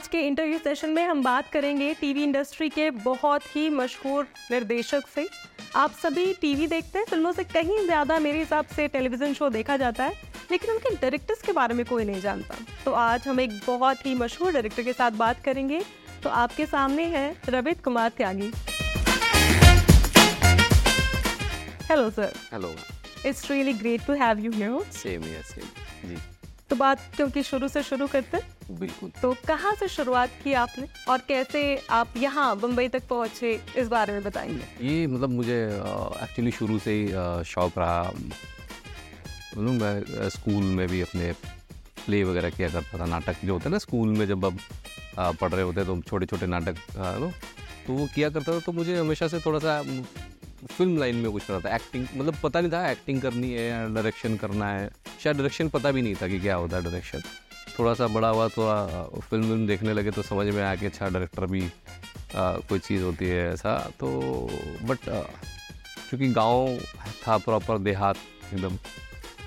आज के interview session में हम बात करेंगे टीवी इंडस्ट्री के बहुत ही मशहूर निर्देशक से। आप सभी टीवी देखते हैं फ़िल्मों से कहीं ज़्यादा मेरे हिसाब से टेलीविज़न शो देखा जाता है लेकिन उनके डायरेक्टर्स के बारे में कोई नहीं जानता। तो आज हम एक बहुत ही मशहूर डायरेक्टर के साथ बात करेंगे तो आपके सामने है Ravit Kumar Tyagi. Hello sir hello it's really great to have you here same here same जी। तो बात क्योंकि शुरू से शुरू करते हैं। बिल्कुल। तो कहाँ से शुरुआत की आपने? और कैसे आप यहाँ बम्बई तक पहुँचे इस बारे में बताएँगे। ये मतलब मुझे एक्चुअली शुरू से ही शौक रहा। मतलब मैं स्कूल में भी अपने प्ले वगैरह किया करता था नाटक जो होते हैं ना स्कूल में जब अब पढ़ रहे होते हैं तो छोटे छोटे नाटक नो तो वो किया करता था तो मुझे हमेशा से थोड़ा सा फ़िल्म लाइन में कुछ करना था। एक्टिंग मतलब पता नहीं था एक्टिंग करनी है या डायरेक्शन करना है। शायद डायरेक्शन पता भी नहीं था कि क्या होता है डायरेक्शन थोड़ा सा बड़ा हुआ थोड़ा फ़िल्म विल्म देखने लगे तो समझ में आया कि अच्छा डायरेक्टर भी आ, कोई चीज़ होती है ऐसा तो बट क्योंकि गाँव था प्रॉपर देहात एकदम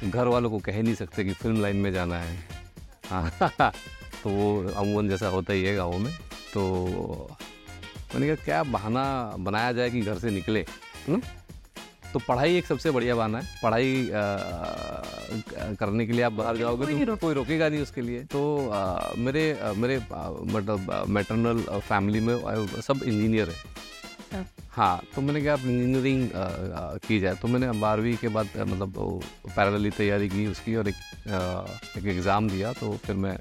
घर वालों को कह नहीं सकते कि फ़िल्म लाइन में जाना है हाँ तो वो अमूमन जैसा होता ही है गाँव में तो मैंने कहा क्या बहाना बनाया जाए कि घर से निकले है ना? तो पढ़ाई एक सबसे बढ़िया बहाना है। पढ़ाई करने के लिए आप बाहर जाओगे तो रोक- कोई रोकेगा नहीं उसके लिए। तो आ, मेरे आ, मेरे मतलब मैटरनल फैमिली में सब इंजीनियर है। हाँ। हाँ तो मैंने आप इंजीनियरिंग की जाए। तो मैंने बारहवीं के बाद मतलब पैरेलली तैयारी की उसकी और एक एक एग्ज़ाम दिया। तो फिर मैं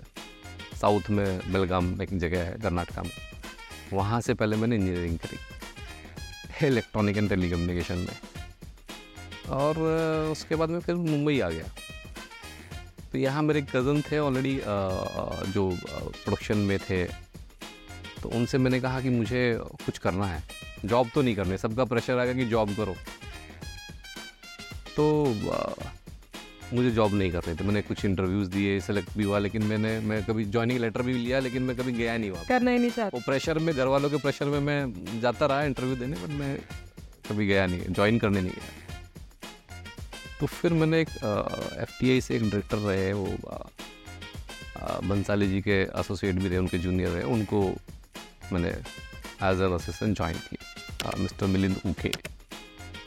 साउथ में बेलगाम एक जगह है कर्नाटका में। वहाँ से पहले मैंने इंजीनियरिंग करी। इलेक्ट्रॉनिक एंड टेलीकम्युनिकेशन में। और उसके बाद में फिर मुंबई आ गया। तो यहाँ मेरे कज़न थे ऑलरेडी जो प्रोडक्शन में थे। तो उनसे मैंने कहा कि मुझे कुछ करना है। जॉब तो नहीं करनी सबका प्रेशर आ गया कि जॉब करो। तो मुझे जॉब नहीं करनी थी। मैंने कुछ इंटरव्यूज़ दिए सेलेक्ट भी हुआ लेकिन मैंने मैं कभी ज्वाइनिंग लेटर भी लिया लेकिन मैं कभी गया नहीं हुआ करना ही नहीं चाहते। वो प्रेशर में घर वालों के प्रेशर में मैं जाता रहा इंटरव्यू देने बट मैं कभी गया नहीं ज्वाइन करने नहीं गया। तो फिर मैंने एक एफटीआई से एक डायरेक्टर रहे, वो बंसाली जी के एसोसिएट भी रहे, उनके जूनियर रहे, उनको मैंने एज एन असिस्टेंट ज्वाइन किया मिस्टर मिलिंद ऊखे,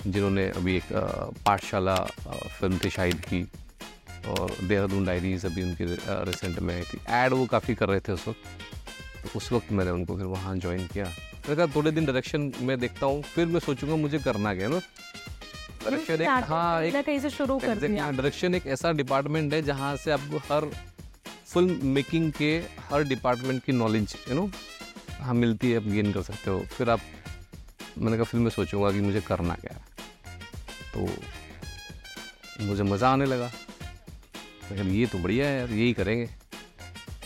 जिन्होंने अभी एक पाठशाला फ़िल्म थी शाहिद की, और देहरादून डायरीज अभी उनकी रिसेंट में आई थी। एड वो काफ़ी कर रहे थे उस वक्त तो उस वक्त मैंने उनको फिर वहाँ ज्वाइन किया। मैंने कहा, थोड़े दिन डायरेक्शन में देखता हूँ, फिर मैं सोचूँगा मुझे करना क्या ना? डायरेक्शन एक हाँ एक कहीं से शुरू कर दिया। डायरेक्शन एक ऐसा डिपार्टमेंट है जहाँ से आपको हर फ़िल्म मेकिंग के हर डिपार्टमेंट की नॉलेज यू नो हाँ मिलती है आप गेन कर सकते हो। फिर आप मैंने कहा फिर मैं सोचूँगा कि मुझे करना क्या है। तो मुझे मज़ा आने लगा। मैं कहा, ये तो बढ़िया है यार यही करेंगे।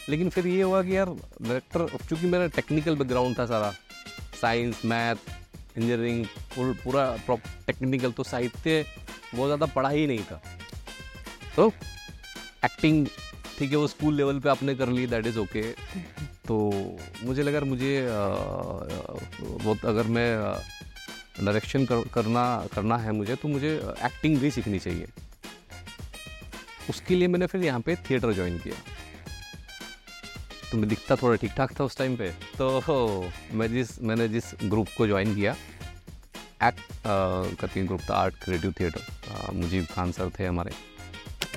लेकिन फिर ये हुआ कि यार डायरेक्टर चूँकि मेरा टेक्निकल बैकग्राउंड था सारा साइंस मैथ इंजीनियरिंग पूरा टेक्निकल तो साहित्य बहुत ज़्यादा पढ़ा ही नहीं था। तो एक्टिंग ठीक है वो स्कूल लेवल पे आपने कर ली दैट इज़ ओके तो मुझे लगा मुझे बहुत अगर मैं डायरेक्शन कर, करना करना है मुझे तो मुझे एक्टिंग भी सीखनी चाहिए। उसके लिए मैंने फिर यहाँ पे थिएटर ज्वाइन किया। तो मैं दिखता थोड़ा ठीक ठाक था उस टाइम पे। तो मैं जिस, मैंने जिस ग्रुप को ज्वाइन किया एक्ट करके ग्रुप था art creative theatre Mujib Khan sir थे हमारे,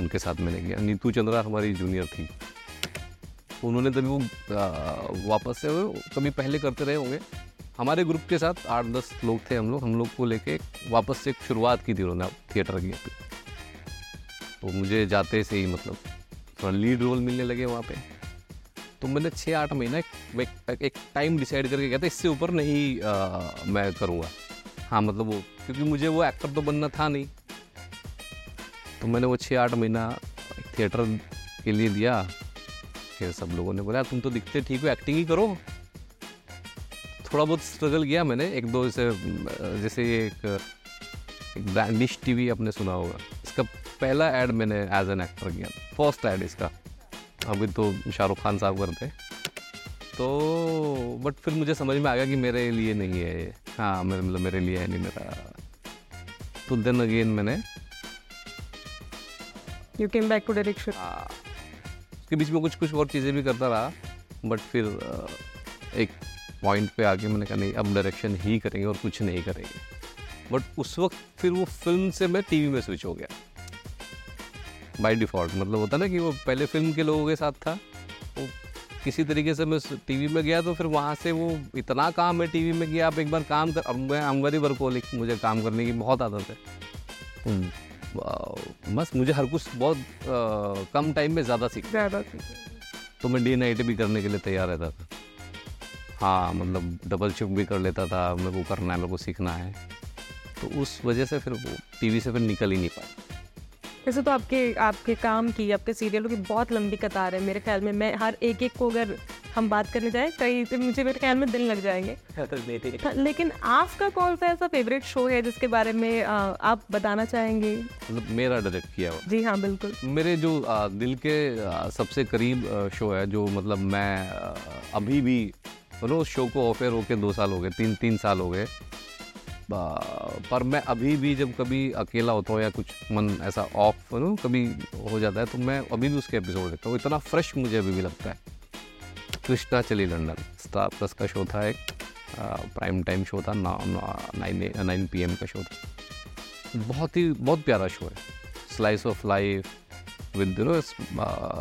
उनके साथ मैंने किया। नीतू चंद्रा हमारी जूनियर थी। उन्होंने तभी वो वापस से कभी पहले करते रहे होंगे। हमारे ग्रुप के साथ आठ दस लोग थे हम लोग। हम लोग को लेके वापस से शुरुआत की थी उन्होंने थिएटर की। तो मुझे जाते से ही मतलब थोड़ा लीड रोल मिलने लगे वहाँ पे। तो मैंने छः आठ महीना एक, एक, टाइम डिसाइड करके कहता इससे ऊपर नहीं आ, मैं करूँगा। हाँ मतलब वो क्योंकि मुझे वो एक्टर तो बनना था नहीं। तो मैंने वो छः आठ महीना थिएटर के लिए दिया। फिर सब लोगों ने बोला तुम तो दिखते ठीक हो एक्टिंग ही करो। थोड़ा बहुत स्ट्रगल किया मैंने। एक दो जैसे जैसे एक एक ब्रांड डिश टीवी आपने सुना होगा। इसका पहला ऐड मैंने एज एन एक्टर किया। फ़र्स्ट ऐड इसका। अभी तो शाहरुख खान साहब करते तो बट फिर मुझे समझ में आ गया कि मेरे लिए नहीं है ये। हाँ मेरे मतलब मेरे लिए है नहीं मेरा। तो देन अगेन मैंने you came back to direction उसके बीच में कुछ कुछ और चीज़ें भी करता रहा बट फिर एक पॉइंट पे आके मैंने कहा नहीं अब डायरेक्शन ही करेंगे और कुछ नहीं करेंगे। बट उस वक्त फिर वो फ़िल्म से मैं टीवी में स्विच हो गया। बाय डिफ़ॉल्ट मतलब होता ना कि वो पहले फ़िल्म के लोगों के साथ था वो किसी तरीके से मैं टीवी में गया तो फिर वहाँ से वो इतना काम है टीवी में किया आप एक बार काम कर मैं very वर्कोलिक मुझे काम करने की बहुत आदत है। हम्म, बस मुझे हर कुछ बहुत आ, कम टाइम में ज़्यादा सीख ज़्यादा तो मैं डे नाइट भी करने के लिए तैयार रहता था। हाँ मतलब डबल शिफ्ट भी कर लेता था मेरे को करना है मेरे को सीखना है। तो उस वजह से फिर वो टीवी से फिर निकल ही नहीं पाया। वैसे तो आपके आपके काम की आपके सीरियलों की बहुत लंबी कतार है मेरे ख्याल में। मैं हर एक एक को अगर हम बात करने जाए कई तो मुझे मेरे ख्याल में दिन लग जाएँगे। हाँ, लेकिन आपका कौन सा ऐसा फेवरेट शो है जिसके बारे में आ, आप बताना चाहेंगे? मतलब मेरा डायरेक्ट किया हुआ। जी हाँ बिल्कुल। मेरे जो आ, दिल के आ, सबसे करीब शो है जो मतलब मैं आ, अभी भी उस शो को ऑफ़र होके दो साल हो गए तीन तीन साल हो गए पर मैं अभी भी जब कभी अकेला होता हूँ या कुछ मन ऐसा ऑफ़ नो कभी हो जाता है तो मैं अभी भी उसके एपिसोड देखता हूँ। इतना फ्रेश मुझे अभी भी लगता है। Krishna Chali London star plus का शो था एक प्राइम टाइम शो था नाइन नाइन पीएम का शो था। बहुत ही, बहुत प्यारा शो है। Slice of life with you know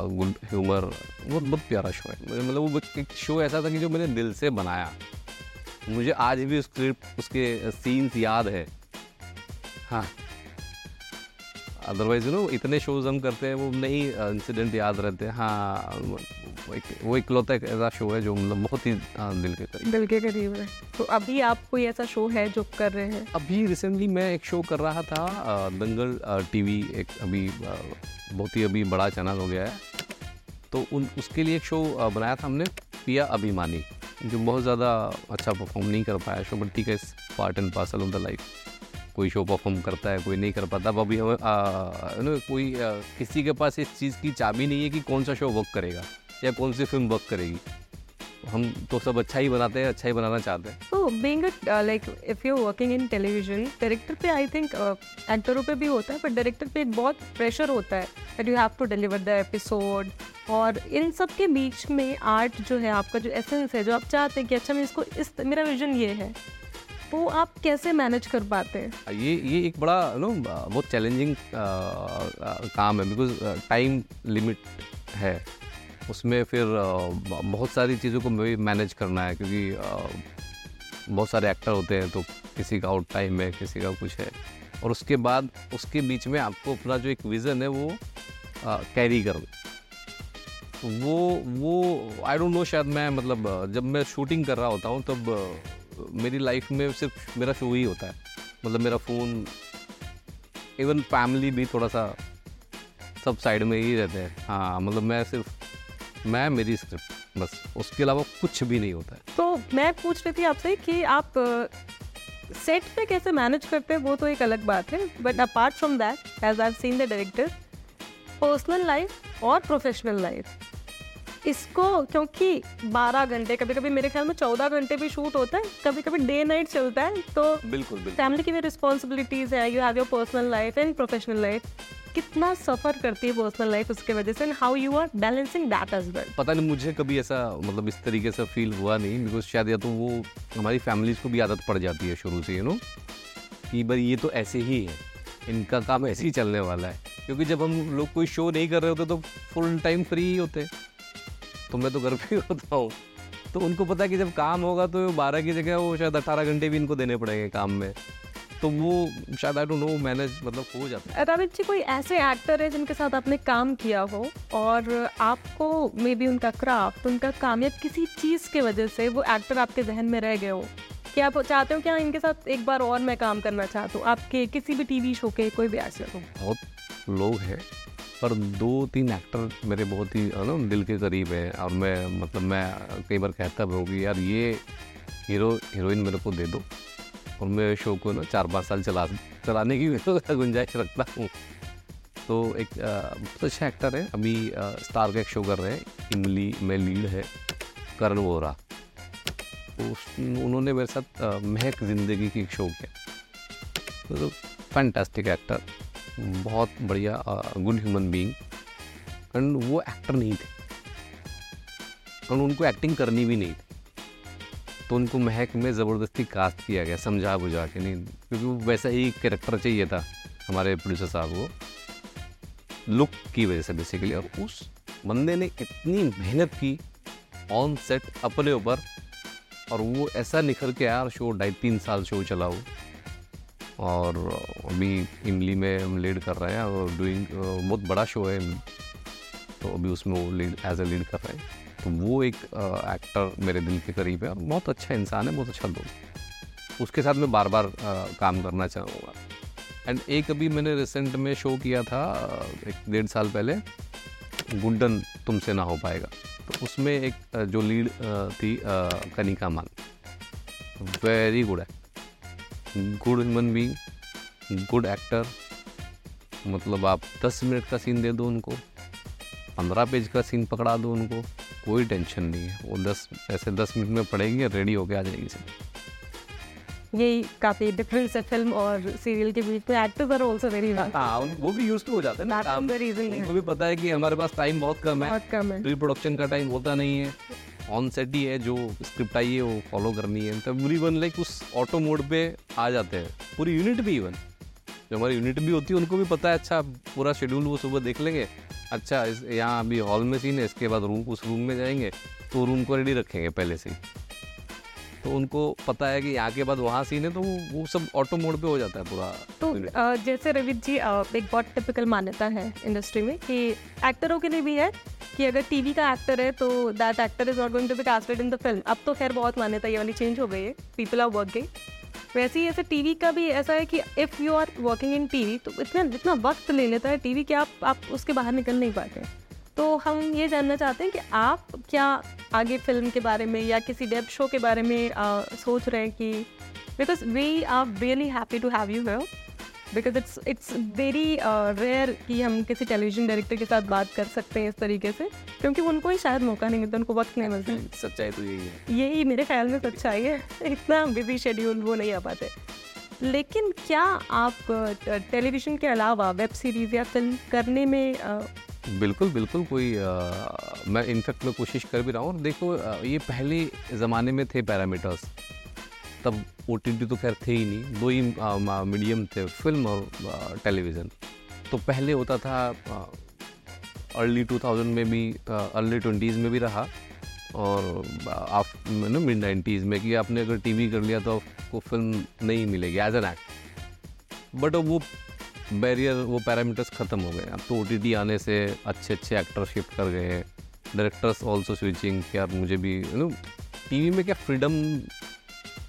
good humour बहुत बहुत प्यारा शो है। मतलब वो एक शो ऐसा था कि जो मैंने दिल से बनाया। मुझे आज भी स्क्रिप्ट उसके सीन्स याद है। हाँ। अदरवाइज़ यू नो इतने शोज़ हम करते हैं वो नहीं इंसिडेंट याद रहते हैं। हाँ वो एक वो इकलौता एक ऐसा शो है जो मतलब बहुत ही हाँ, दिल के करीब। दिल के करीब है। तो अभी आप कोई ऐसा शो है जो कर रहे हैं? अभी रिसेंटली मैं एक शो कर रहा था अ, दंगल टीवी एक अभी बहुत ही अभी बड़ा चैनल हो गया है। तो उन उसके लिए एक शो बनाया था हमने पिया अभिमानी। जो बहुत ज़्यादा अच्छा परफॉर्म नहीं कर पाया शो बट ठीक है part and parcel of the life कोई शो परफॉर्म करता है कोई नहीं कर पाता। अभी हमें नो कोई आ, किसी के पास इस चीज़ की चाबी नहीं है कि कौन सा शो वर्क करेगा या कौन सी फ़िल्म वर्क करेगी। हम तो सब अच्छा ही बनाते हैं अच्छा ही बनाना चाहते हैं। तो being like if you working in television director पे आई थिंक एक्टरों पे भी होता है बट डायरेक्टर पे एक बहुत प्रेशर होता है that you have to deliver the episode और इन सब के बीच में आर्ट जो है आपका जो एसेंस है जो आप चाहते हैं कि अच्छा मैं इसको इस मेरा विजन ये है वो आप कैसे मैनेज कर पाते हैं? ये ये एक बड़ा नो बहुत चैलेंजिंग काम है बिकॉज़ टाइम लिमिट है। उसमें फिर बहुत सारी चीज़ों को भी मैनेज करना है क्योंकि बहुत सारे एक्टर होते हैं तो किसी का आउट टाइम है, किसी का कुछ है। और उसके बाद, उसके बीच में आपको अपना जो एक विज़न है वो कैरी कर तो वो वो आई डोंट नो शायद मैं मतलब जब मैं शूटिंग कर रहा होता हूँ तब मेरी लाइफ में सिर्फ़ मेरा शो ही होता है। मतलब मेरा फ़ोन इवन फैमिली भी थोड़ा सा सब साइड में ही रहते हैं। हाँ मतलब मैं सिर्फ़ मैं मेरी स्क्रिप्ट बस। उसके अलावा कुछ भी नहीं होता है। तो मैं पूछ रही थी आपसे कि आप सेट पे कैसे मैनेज करते हैं? वो तो एक अलग बात है but apart from that as I seen the director personal life और प्रोफेशनल लाइफ इसको क्योंकि 12 घंटे कभी कभी मेरे ख्याल में 14 घंटे भी शूट होता है कभी कभी डे नाइट चलता है तो बिल्कुल बिल्कुल। फैमिली की भी रिस्पॉन्सिबिलिटीज है you have your personal life and professional life कितना सफ़र करती है पर्सनल लाइफ उसके वजह से and how you are balancing that as well पता नहीं, मुझे कभी ऐसा मतलब इस तरीके से फील हुआ नहीं बिकॉज़ शायद या तो वो हमारी फैमिलीज़ को भी आदत पड़ जाती है शुरू से यू नो कि भाई ये तो ऐसे ही है, इनका काम ऐसे ही चलने वाला है। क्योंकि जब हम लोग कोई शो नहीं कर रहे होते तो फुल टाइम फ्री ही होते। तो मैं तो घर पे होता हूँ। तो उनको पता है कि जब काम होगा तो बारह की जगह वो शायद अठारह घंटे भी इनको देने पड़ेंगे काम में। तो वो शायद आई डोंट नो मैनेज मतलब हो जाता है। रवित जी कोई ऐसे एक्टर है जिनके साथ आपने काम किया हो और आपको मे बी उनका क्राफ्ट उनका काम या किसी चीज़ के वजह से वो एक्टर आपके जहन में रह गए हो? कि आप चाहते हो कि हाँ इनके साथ एक बार और मैं काम करना चाहता हूँ? आपके किसी भी टीवी शो के कोई भी ऐसे हो? बहुत लोग हैं पर दो तीन एक्टर मेरे बहुत ही है ना दिल के करीब है। और मैं मतलब मैं कई बार कहता भी हूँ कि यार ये हीरो हीरोइन मेरे को दे दो। और मैं शो को ना चार पाँच साल चला, चलाने की गुंजाइश रखता हूँ। तो एक बहुत अच्छा एक्टर है। अभी स्टार का एक शो कर रहे हैं। इमली, में लीड है। करण वोरा तो उन्होंने मेरे साथ महक ज़िंदगी की एक शो किया। तो फैंटास्टिक एक्टर बहुत बढ़िया गुड ह्यूमन बीइंग एंड वो एक्टर नहीं थे। और उनको एक्टिंग करनी भी नहीं थी। तो उनको महक में ज़बरदस्ती कास्ट किया गया, समझा बुझा के, नहीं, क्योंकि वो वैसा ही कैरेक्टर चाहिए था, हमारे प्रोड्यूसर साहब को। लुक की वजह से बेसिकली और उस बंदे ने इतनी मेहनत की ऑन सेट अपने ऊपर, और वो ऐसा निखर के यार शो ढाई तीन साल शो चला वो। और, अभी इमली में हम लीड कर रहे हैं, और डूइंग बहुत बड़ा शो है। तो अभी उसमें वो लीड एज ए लीड कर रहे हैं। तो वो एक एक्टर मेरे दिल के करीब है और बहुत अच्छा इंसान है, बहुत अच्छा दोस्त उसके साथ मैं बार बार काम करना चाहूँगा। एंड एक अभी मैंने रिसेंट में शो किया था एक डेढ़ साल पहले गुड्डन तुमसे ना हो पाएगा। तो उसमें एक जो लीड थी Kanika Maan. Very good act good human being good actor मतलब आप दस मिनट का सीन दे दो उनको, पंद्रह पेज का सीन पकड़ा दो उनको। कोई टेंशन नहीं है। वो दस ऐसे दस मिनट में पढ़ेगी रेडी होके आ जाएगी सीन यही काफ़ी डिफरेंस है फ़िल्म और सीरियल के बीच में। एक्टर्स आर आल्सो वेरी हाँ वो भी यूज्ड टू हो जाते हैं ना। काम उनको भी पता है कि हमारे पास टाइम बहुत कम है। बहुत कम है। प्री प्रोडक्शन का टाइम होता नहीं है। ऑन सेट ही है जो स्क्रिप्ट आई है वो फॉलो करनी है। तब पूरी वन लाइक उस ऑटो मोड पे आ जाते हैं। पूरी यूनिट भी इवन जो हमारी यूनिट भी होती है उनको भी पता है अच्छा पूरा शेड्यूल वो सुबह देख लेंगे। अच्छा इस यहाँ अभी हॉल में सीन है, इसके बाद रूम उस रूम में जाएँगे तो रूम को रेडी रखेंगे पहले से ही। तो उनको पता है कि यहाँ के बाद वहाँ सीन है तो वो सब ऑटो मोड पे हो जाता है पूरा। तो जैसे रवित जी एक बहुत टिपिकल मान्यता है इंडस्ट्री में कि एक्टरों के लिए भी है कि अगर टीवी का एक्टर है तो that actor is not going to be casted in the film अब तो खैर बहुत मान्यता ये वाली चेंज हो गई है पीपल आर वर्किंग वैसे ही ऐसे टीवी का भी ऐसा है कि if you are working in TV तो इतना जितना वक्त ले लेता है टीवी कि आप आप उसके बाहर निकल नहीं पाते तो हम ये जानना चाहते हैं कि आप क्या आगे फ़िल्म के बारे में या किसी डेब शो के बारे में आ, सोच रहे हैं कि because we are really happy to have you here because it's it's very rare कि हम किसी टेलीविज़न डायरेक्टर के साथ बात कर सकते हैं इस तरीके से क्योंकि उनको ही शायद मौका नहीं मिलता उनको वक्त नहीं मिलता। सच्चाई तो यही है। यही मेरे ख्याल में सच्चाई है। इतना बिज़ी शेड्यूल वो नहीं आ पाते। लेकिन क्या आप टेलीविज़न के अलावा वेब सीरीज़ या फ़िल्म करने में बिल्कुल बिल्कुल कोई आ, मैं इनफैक्ट मैं कोशिश कर भी रहा हूँ। देखो ये पहले ज़माने में थे पैरामीटर्स तब ओटीटी तो खैर थे ही नहीं। दो ही मीडियम थे फ़िल्म और टेलीविज़न तो पहले होता था अर्ली 2000 में भी अर्ली ट्वेंटीज़ में भी रहा और आप नो मिड नाइन्टीज़ में कि आपने अगर टीवी कर लिया तो आपको फ़िल्म नहीं मिलेगी एज एन एक्ट बट वो बैरियर वो पैरामीटर्स ख़त्म हो गए। अब तो ओटीटी आने से अच्छे अच्छे एक्टर शिफ्ट कर गए हैं। डायरेक्टर्स ऑल्सो स्विचिंग कि यार मुझे भी यू नो टीवी में क्या फ्रीडम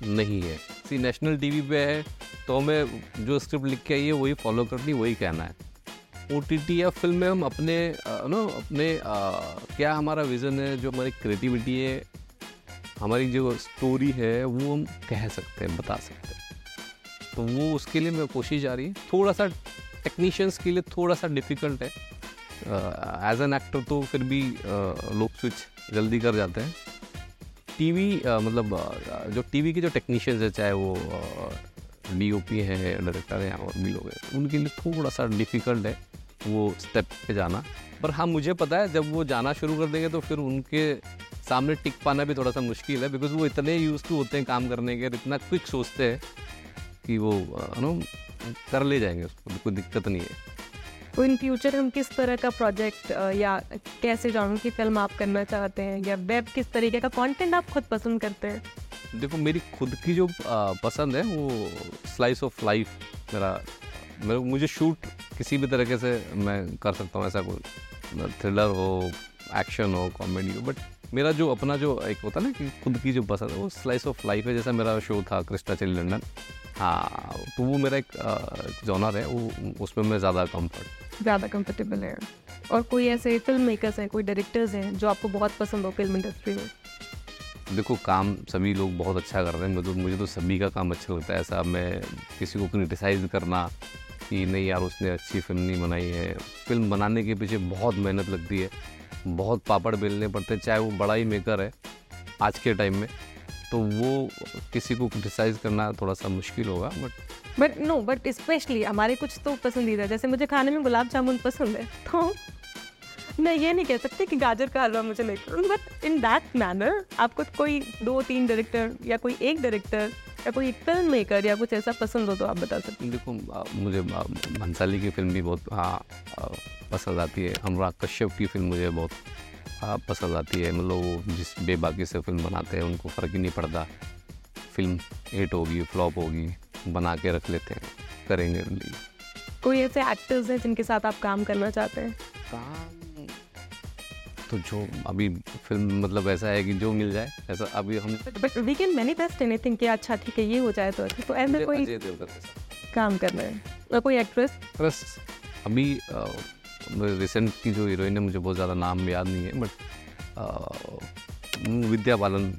नहीं है। सी नेशनल टी पे है तो हमें जो स्क्रिप्ट लिख के आई है वही फॉलो करनी वही कहना है। ओ टी या फ़िल्म में हम अपने नो अपने आ, क्या हमारा विज़न है जो हमारी क्रिएटिविटी है हमारी जो स्टोरी है वो हम कह सकते हैं बता सकते हैं। तो वो उसके लिए मैं कोशिश जा रही है। थोड़ा सा टेक्नीशियंस के लिए थोड़ा सा डिफ़िकल्ट है एज एन एक्टर तो फिर भी लोग स्विच जल्दी कर जाते हैं। टीवी मतलब जो टीवी के जो टेक्नीशियंस है, चाहे वो डी ओ पी है डायरेक्टर हैं, और भी लोग हैं, उनके लिए थोड़ा सा डिफ़िकल्ट है वो स्टेप पे जाना। पर हाँ मुझे पता है, जब वो जाना शुरू कर देंगे तो फिर उनके सामने टिक पाना भी थोड़ा सा मुश्किल है बिकॉज़ वो इतने यूज़ टू होते हैं काम करने के इतना क्विक सोचते हैं कि वो नो कर ले जाएँगे उसको कोई दिक्कत नहीं है। तो इन फ्यूचर हम किस तरह का प्रोजेक्ट या कैसे जानूँ की फ़िल्म आप करना चाहते हैं, या वेब किस तरीके का कंटेंट आप खुद पसंद करते हैं? देखो, मेरी खुद की जो पसंद है, वो स्लाइस ऑफ़ लाइफ मेरा, मेरे, मुझे शूट किसी भी तरीके से मैं कर सकता हूँ, ऐसा कोई थ्रिलर हो एक्शन हो कॉमेडी हो बट मेरा जो अपना जो एक होता ना कि खुद की जो पसंद है, वो स्लाइस ऑफ़ लाइफ है, जैसा मेरा शो था क्रिस्टा चली लंडन हाँ तो वो मेरा एक जॉनर है, वो, उसमें मैं ज़्यादा कंफर्ट ज़्यादा कंफर्टेबल है। और कोई ऐसे फ़िल्म मेकर्स हैं, कोई डायरेक्टर्स हैं, जो आपको बहुत पसंद हो फ़िल्म इंडस्ट्री में? देखो, काम सभी लोग बहुत अच्छा कर रहे हैं तो मुझे तो सभी का काम अच्छा लगता है ऐसा। मैं किसी को क्रिटिसाइज़ करना कि नहीं यार, उसने अच्छी फ़िल्म नहीं बनाई है। फ़िल्म बनाने के पीछे बहुत मेहनत लगती है, बहुत पापड़ बेलने पड़ते हैं, चाहे वो बड़ा ही मेकर है आज के टाइम में। तो वो किसी को क्रिटिसाइज करना थोड़ा सा मुश्किल होगा but but no but specially हमारे कुछ तो पसंदीदा, जैसे मुझे खाने में गुलाब जामुन पसंद है तो मैं ये नहीं कह सकती कि गाजर का हलवा मुझे लेकर बट इन दैट मैनर आपको कोई दो तीन डायरेक्टर या कोई एक डायरेक्टर या कोई फ़िल्म मेकर या कुछ ऐसा पसंद हो तो आप बता सकते देखो मुझे भंसाली की फ़िल्म भी बहुत हाँ पसंद आती है। अनुराग कश्यप की फ़िल्म मुझे बहुत पसंद आती है। मतलब वो जिस बेबाकी से फ़िल्म बनाते हैं, उनको फ़र्क ही नहीं पड़ता। फ़िल्म हिट होगी फ्लॉप होगी बना के रख लेते हैं करेंगे रिलीज़ कोई ऐसे एक्टर्स हैं जिनके साथ आप काम करना चाहते हैं? काम तो जो अभी फ़िल्म मतलब ऐसा है कि जो मिल जाए ऐसा अभी हम but we can manifest anything कि अच्छा ठीक है ये हो जाए तो अच्छा। तो ऐसे कोई काम करना है? और कोई एक्ट्रेस बस अभी रिसेंट की जो हीरोइन है मुझे बहुत ज़्यादा नाम याद नहीं है बट विद्या बालन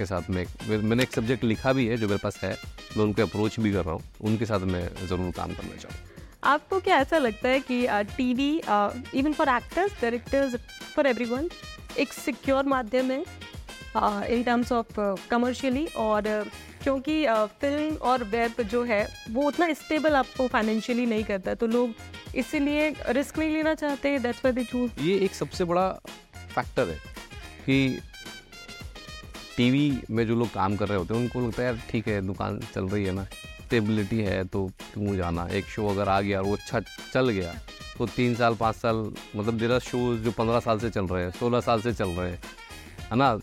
के साथ में मैंने एक सब्जेक्ट लिखा भी है जो मेरे पास है। मैं उनको अप्रोच भी कर रहा हूँ। उनके साथ मैं ज़रूर काम करना चाहूँ आपको क्या ऐसा लगता है कि T V even for actors directors for everyone एक सिक्योर माध्यम है इन टर्म्स ऑफ़ कमर्शियली और क्योंकि फ़िल्म और वेब जो है वो उतना स्टेबल आपको फाइनेंशियली नहीं करता। तो लोग इसीलिए रिस्क नहीं लेना चाहते दैट्स दे चूज़ ये एक सबसे बड़ा फैक्टर है कि टीवी में जो लोग काम कर रहे होते हैं उनको लगता है यार ठीक है दुकान चल रही है ना स्टेबिलिटी है तो क्यों जाना। एक शो अगर आ गया और वो अच्छा चल गया तो तीन साल पाँच साल मतलब देर शो जो पंद्रह साल से चल रहे हैं सोलह साल से चल रहे हैं है ना?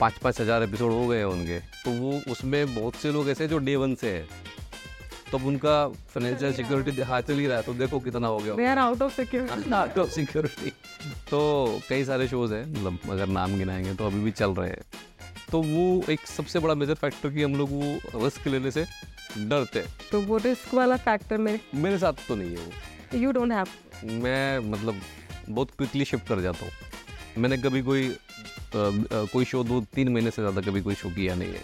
पाँच पाँच हज़ार एपिसोड हो गए हैं उनके। तो वो उसमें बहुत से लोग ऐसे जो डे वन से है। तब उनका फाइनेंशियल सिक्योरिटी हाथ चल ही रहा है तो देखो कितना हो गया out of secure out of security तो कई सारे शोज़ हैं मतलब अगर नाम गिनाएँगे तो अभी भी चल रहे हैं। तो वो एक सबसे बड़ा मेजर फैक्टर कि हम लोग वो रिस्क लेने से डरते हैं। तो वो रिस्क वाला फैक्टर में मेरे साथ तो नहीं है वो। यू डोंट हैव मैं मतलब बहुत क्विकली शिफ्ट कर जाता हूँ। मैंने कभी कोई अ, कोई शो दो तीन महीने से ज़्यादा कभी कोई शो किया नहीं है।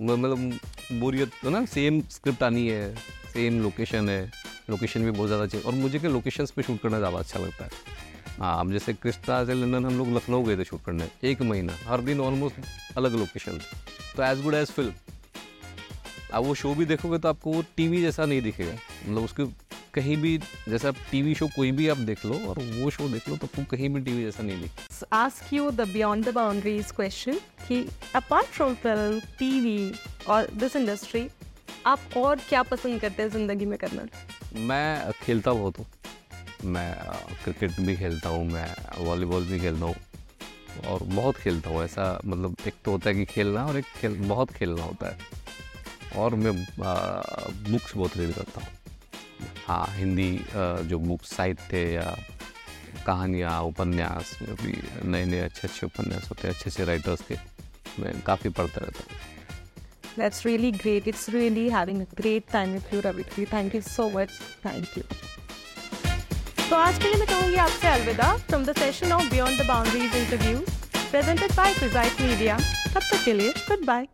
मैं- मतलब बोरियत है ना सेम स्क्रिप्ट आनी है सेम लोकेशन है। लोकेशन भी बहुत ज़्यादा चाहिए और मुझे क्या लोकेशंस पे शूट करना ज़्यादा अच्छा लगता है। हाँ अब जैसे क्रिस्टा से लंदन हम लोग लखनऊ गए थे शूट करने एक महीना हर दिन ऑलमोस्ट अलग लोकेशन तो एज गुड एज फ़िल्म आप वो शो भी देखोगे तो आपको वो टीवी जैसा नहीं दिखेगा। मतलब उसके कहीं भी जैसे आप टीवी शो कोई भी आप देख लो और वो शो देख लो तो आपको कहीं भी टीवी जैसा नहीं दिखे ask you the beyond the boundaries question कि apart from film, TV और this industry आप और क्या पसंद करते हैं ज़िंदगी में करना? मैं खेलता बहुत हूँ। मैं क्रिकेट भी खेलता हूँ मैं वॉलीबॉल भी खेलता हूँ और बहुत खेलता हूँ ऐसा मतलब एक तो होता है कि खेलना और एक खेल बहुत खेलना होता है और मैं बुक्स बहुत रीड करता हूँ हाँ हिंदी जो बुक्स साहित्य या कहानियाँ उपन्यास जो भी नए नए अच्छे अच्छे उपन्यास होते हैं अच्छे अच्छे राइटर्स के मैं काफ़ी पढ़ता रहता हूँ That's really great. It's really having a great time with you, Ravitri. Thank you so much. Thank you. तो आज के लिए मैं कहूँगी आपसे अलविदा from the session of beyond the boundaries interview presented by प्रिजाइट media तब तक के लिए गुड बाय